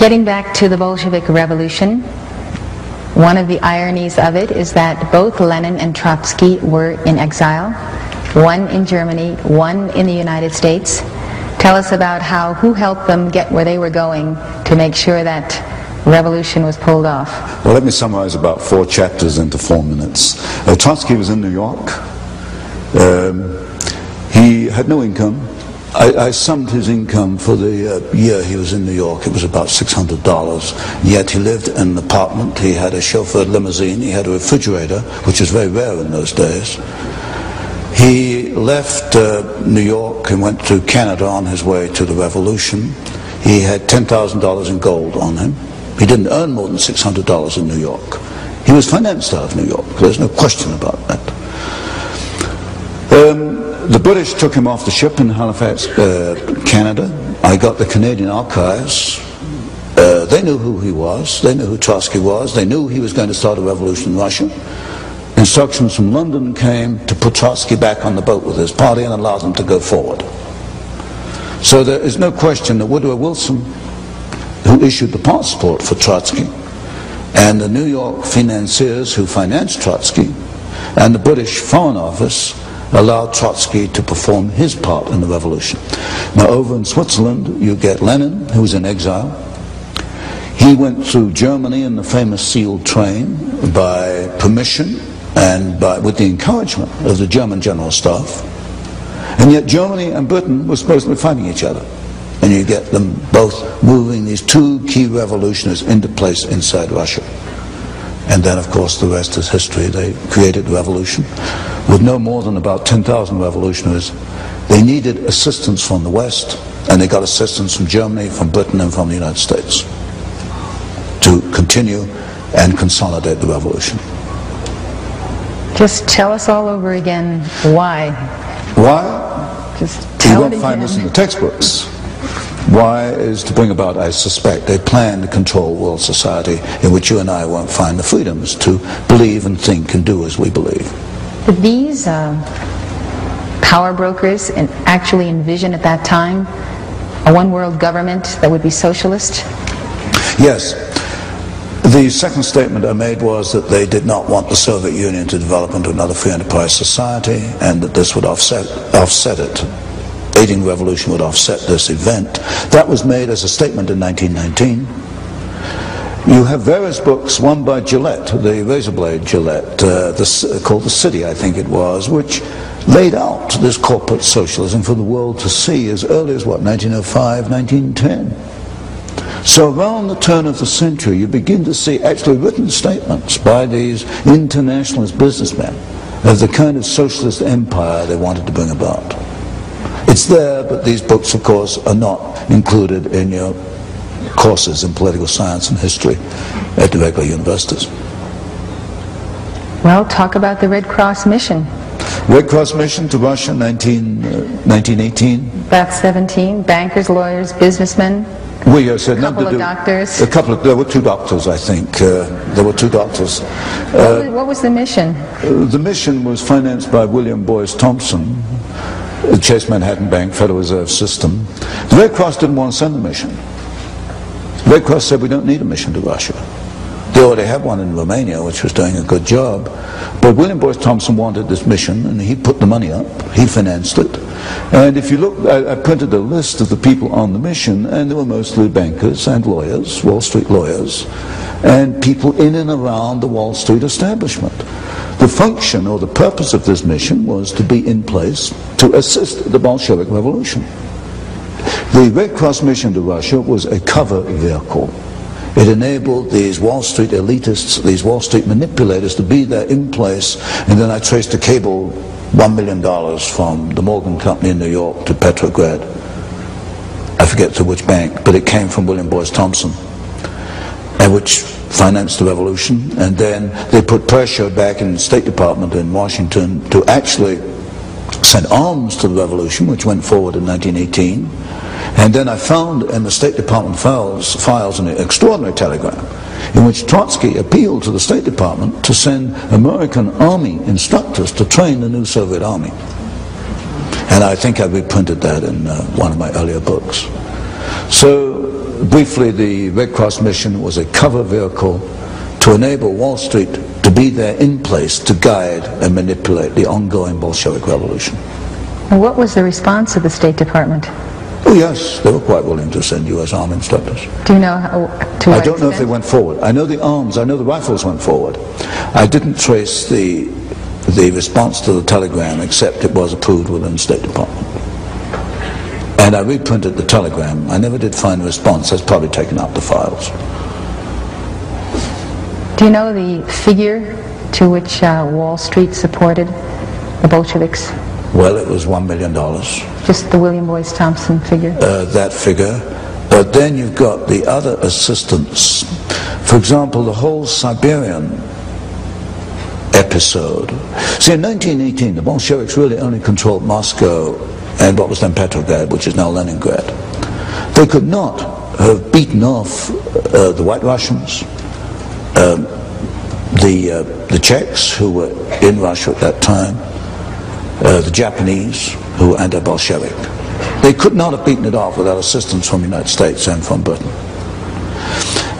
Getting back to the Bolshevik Revolution, one of the ironies of it is that both Lenin and Trotsky were in exile, one in Germany, one in the United States. Tell us about how, who helped them get where they were going to make sure that revolution was pulled off. Well, let me summarize about four chapters into four minutes. Uh, Trotsky was in New York. Um, he had no income. I, I, summed his income for the uh, year he was in New York. It was about $600. Yet he lived in an apartment. He had a chauffeured limousine. He had a refrigerator, which was very rare in those days. He left uh, New York and went to Canada on his way to the revolution. He had $10,000 in gold on him. He didn't earn more than $600 in New York. He was financed out of New York. There's no question about that. Um, the British took him off the ship in Halifax, uh, Canada. I got the Canadian archives. Uh, they knew who he was. They knew who Trotsky was. They knew he was going to start a revolution in Russia. Instructions from London came to put Trotsky back on the boat with his party and allow them to go forward. So there is no question that Woodrow Wilson, who issued the passport for Trotsky, and the New York financiers who financed Trotsky, and the British Foreign Office allowed Trotsky to perform his part in the revolution. Now, over in Switzerland, you get Lenin, who was in exile. He went through Germany in the famous sealed train by permission and by, with the encouragement of the German general staff. And yet Germany and Britain were supposed to be fighting each other. And you get them both moving these two key revolutionaries into place inside Russia. And then, of course, the rest is history. They created the revolution with no more than about 10,000 revolutionaries. They needed assistance from the West, and they got assistance from Germany, from Britain, and from the United States to continue and consolidate the revolution. Just tell us all over again why. Why? Just tell us. You won't find this in the textbooks. Why is to bring about, I suspect, a plan to control world society in which you and I won't find the freedoms to believe and think and do as we believe. Did these uh, power brokers actually envision at that time a one world government that would be socialist? Yes. The second statement I made was that they did not want the Soviet Union to develop into another free enterprise society and that this would offset, offset it. Aiding revolution would offset this event. That was made as a statement in 1919. You have various books, one by Gillette, the razor blade Gillette, uh, the, called The City, I think it was, which laid out this corporate socialism for the world to see as early as, what, 1905, 1910. So around the turn of the century, you begin to see actually written statements by these internationalist businessmen of the kind of socialist empire they wanted to bring about. It's there, but these books, of course, are not included in your courses in political science and history at the regular universities. Well, talk about the Red Cross mission. Red Cross mission to Russia, 19, uh, 1918. About 17 bankers, lawyers, businessmen. We uh, said A couple of do- doctors. A couple of, there were two doctors, I think. Uh, there were two doctors. What was- what was the mission? Uh, The mission was financed by William Boyce Thompson, uh, Chase Manhattan Bank, Federal Reserve System. The Red Cross didn't want to send a mission. Red Cross said we don't need a mission to Russia. They already had one in Romania, which was doing a good job. But William Boyce Thompson wanted this mission, and he put the money up. He financed it. And if you look, I, I printed a list of the people on the mission, and they were mostly bankers and lawyers, Wall Street lawyers, and people in and around the Wall Street establishment. The function or the purpose of this mission was to be in place to assist the Bolshevik Revolution. The Red Cross mission to Russia was a cover vehicle. It enabled these Wall Street elitists, these Wall Street manipulators to be there in place. And then I traced a cable, $1 million from the Morgan Company in New York to Petrograd. I forget to which bank, but it came from William Boyce Thompson, and which financed the revolution. And then they put pressure back in the State Department in Washington to actually send arms to the revolution, which went forward in 1918. And then I found in the State Department files, files an extraordinary telegram in which Trotsky appealed to the State Department to send American army instructors to train the new Soviet army. And I think I reprinted that in uh, one of my earlier books. So briefly, the Red Cross mission was a cover vehicle to enable Wall Street to be there in place to guide and manipulate the ongoing Bolshevik revolution. What was the response of the State Department? Oh yes, they were quite willing to send U.S. Army instructors. Do you know how, to I don't know if they went forward. I know the arms, I know the rifles went forward. I didn't trace the, the response to the telegram except it was approved within the State Department. And I reprinted the telegram. I never did find a response. That's probably taken out the files. Do you know the figure to which uh, Wall Street supported the Bolsheviks? Well, it was $1 million, uh, Just the William Boyce Thompson figure? that figure. But then you've got the other assistants. For example, the whole Siberian episode. See, in 1918, the Bolsheviks really only controlled Moscow and what was then Petrograd, which is now Leningrad. They could not have beaten off uh, the White Russians, um, the, uh, the Czechs, who were in Russia at that time, uh, the Japanese, who were anti-Bolshevik. They could not have beaten it off without assistance from the United States and from Britain.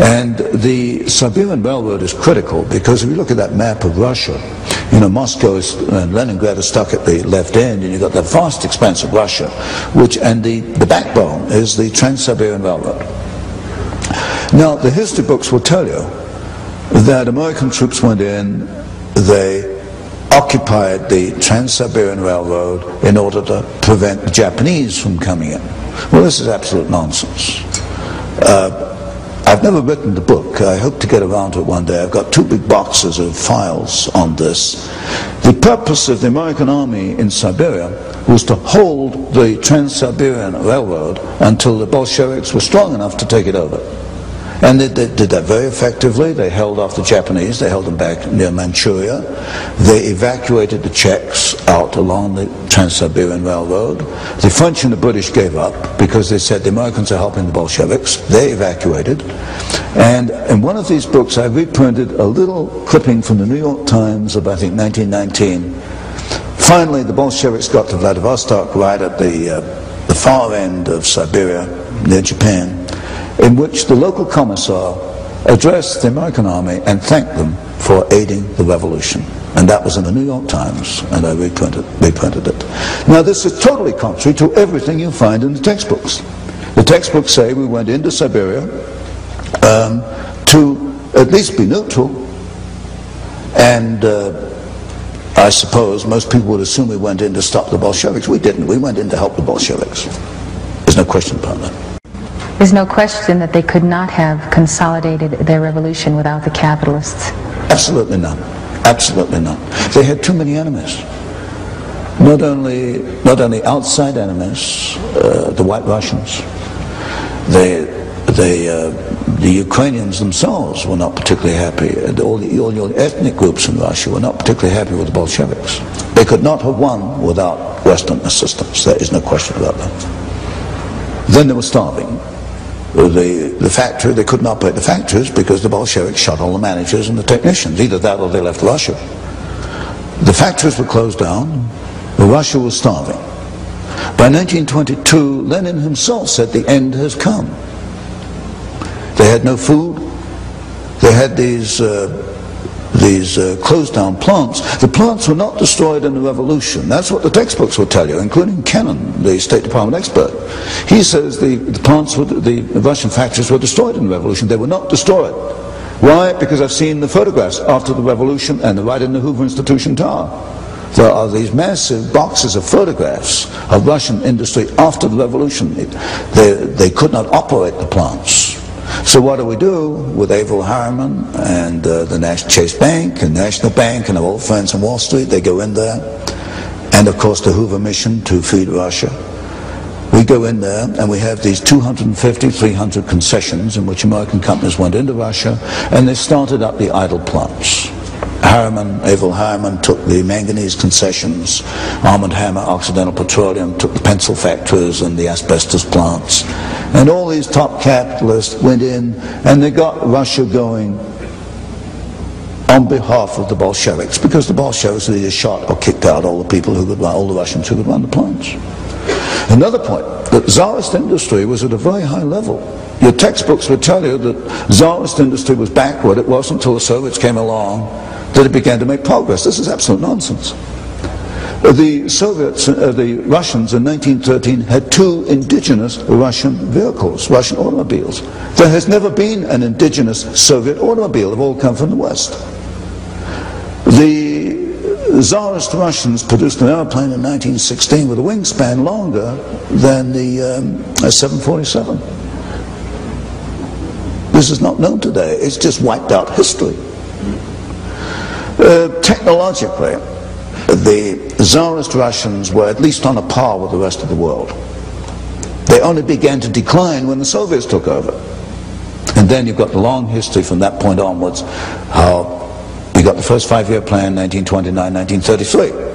And the Siberian Railroad is critical because if you look at that map of Russia, you know, Moscow is, and Leningrad are stuck at the left end, and you've got that vast expanse of Russia, which, and the, the backbone is the Trans-Siberian Railroad. Now, the history books will tell you that American troops went in, they occupied the Trans-Siberian Railroad in order to prevent the Japanese from coming in. Well, this is absolute nonsense. Uh, I've never written the book. I hope to get around to it one day. I've got two big boxes of files on this. The purpose of the American army in Siberia was to hold the Trans-Siberian Railroad until the Bolsheviks were strong enough to take it over. And they, they did that very effectively. They held off the Japanese. They held them back near Manchuria. They evacuated the Czechs out along the Trans-Siberian Railroad. The French and the British gave up because they said the Americans are helping the Bolsheviks. They evacuated. And in one of these books, I reprinted a little clipping from the New York Times of, I think, 1919. Finally, the Bolsheviks got to Vladivostok, right at the, uh, the far end of Siberia, near Japan in which the local commissar addressed the American army and thanked them for aiding the revolution. And that was in the New York Times, and I reprinted, reprinted it. Now, this is totally contrary to everything you find in the textbooks. The textbooks say we went into Siberia um, to at least be neutral, and uh, I suppose most people would assume we went in to stop the Bolsheviks. We didn't. We went in to help the Bolsheviks. There's no question about that. There's no question that they could not have consolidated their revolution without the capitalists. Absolutely not. Absolutely not. They had too many enemies. Not only, not only outside enemies, uh, the White Russians, they, they, uh, the Ukrainians themselves were not particularly happy. All, the, all your ethnic groups in Russia were not particularly happy with the Bolsheviks. They could not have won without Western assistance. There is no question about that. Then they were starving the, the factory, they couldn't operate the factories because the Bolsheviks shot all the managers and the technicians. Either that or they left Russia. The factories were closed down. Russia was starving. By 1922, Lenin himself said the end has come. They had no food. They had these uh, these uh, closed down plants. The plants were not destroyed in the revolution. That's what the textbooks will tell you, including Kennan, the State Department expert. He says the, the plants, were, the Russian factories were destroyed in the revolution. They were not destroyed. Why? Because I've seen the photographs after the revolution and right in the Hoover Institution Tower. There are these massive boxes of photographs of Russian industry after the revolution. They, they could not operate the plants. So what do we do with Averell Harriman and uh, the National Chase Bank and National Bank and our old friends on Wall Street? They go in there. And of course the Hoover mission to feed Russia. We go in there and we have these 250, 300 concessions in which American companies went into Russia and they started up the idle plants. Harriman, Averell Harriman took the manganese concessions, Armand Hammer, Occidental Petroleum took the pencil factories and the asbestos plants. And all these top capitalists went in and they got Russia going on behalf of the Bolsheviks because the Bolsheviks either shot or kicked out all the people who could run, all the Russians who could run the plants. Another point, that Tsarist industry was at a very high level Your textbooks would tell you that Tsarist industry was backward. It wasn't until the Soviets came along that it began to make progress. This is absolute nonsense. The Soviets, uh, the Russians in 1913 had two indigenous Russian vehicles, Russian automobiles. There has never been an indigenous Soviet automobile. They've all come from the West. The Tsarist Russians produced an airplane in 1916 with a wingspan longer than the um, 747. This is not known today. It's just wiped out history. Uh, technologically, the Tsarist Russians were at least on a par with the rest of the world. They only began to decline when the Soviets took over. And then you've got the long history from that point onwards, how we got the first five-year plan, 1929, 1933.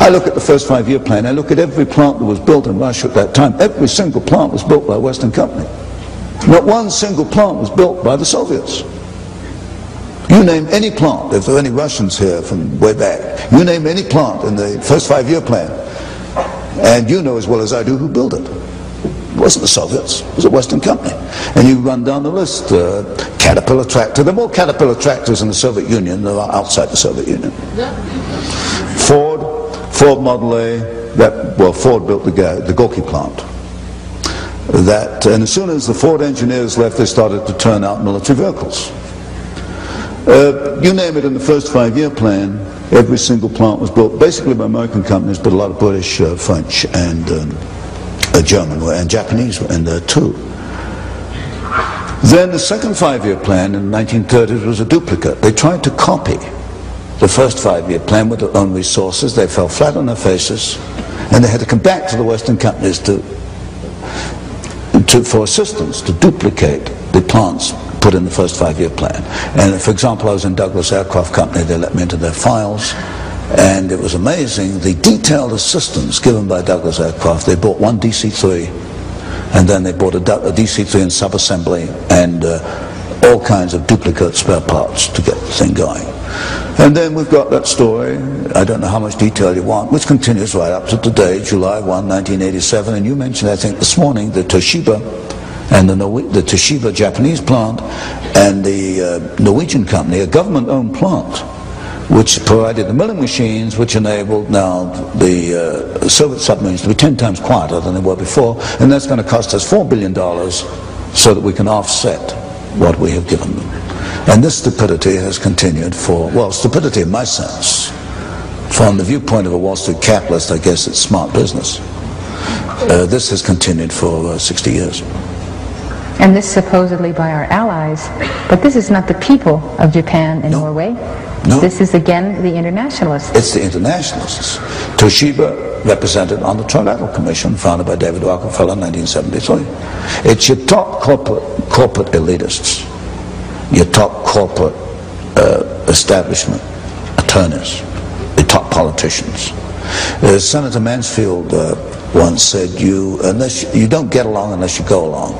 I look at the first five-year plan, I look at every plant that was built in Russia at that time. Every single plant was built by a Western company. Not one single plant was built by the Soviets. You name any plant, if there are any Russians here from way back, you name any plant in the first five-year plan, and you know as well as I do who built it. It wasn't the Soviets, it was a Western company. And you run down the list, uh, Caterpillar tractor, there are more Caterpillar tractors in the Soviet Union than are outside the Soviet Union. Ford, Ford Model A, that, well, Ford built the, the Gorky plant that, and as soon as the Ford engineers left, they started to turn out military vehicles. Uh, you name it in the first five-year plan, every single plant was built basically by American companies, but a lot of British, uh, French, and um, uh, German and Japanese were in there too. Then the second five-year plan in the 1930s was a duplicate. They tried to copy the first five-year plan with their own resources. They fell flat on their faces, and they had to come back to the Western companies to to, for assistance to duplicate the plants put in the first five-year plan. And for example, I was in Douglas Aircraft Company, they let me into their files, and it was amazing the detailed assistance given by Douglas Aircraft. They bought one DC-3, and then they bought a, a DC-3 in sub-assembly, and uh, all kinds of duplicate spare parts to get the thing going. And then we've got that story, I don't know how much detail you want, which continues right up to today, July 1, 1987. And you mentioned, I think, this morning, the Toshiba and the, the Toshiba Japanese plant and the uh, Norwegian company, a government-owned plant, which provided the milling machines which enabled now the uh, Soviet submarines to be 10 times quieter than they were before. And that's going to cost us $4 billion so that we can offset what we have given them. And this stupidity has continued for, well, stupidity in my sense. From the viewpoint of a Wall Street capitalist, I guess it's smart business. Uh, this has continued for uh, 60 years. And this supposedly by our allies, but this is not the people of Japan and no. Norway. No. This is again the internationalists. It's the internationalists. Toshiba represented on the Trilateral Commission founded by David Rockefeller in 1973. It's your top corporate, corporate elitists your top corporate uh, establishment attorneys, the top politicians. Uh, Senator Mansfield uh, once said, "You unless you don't get along unless you go along."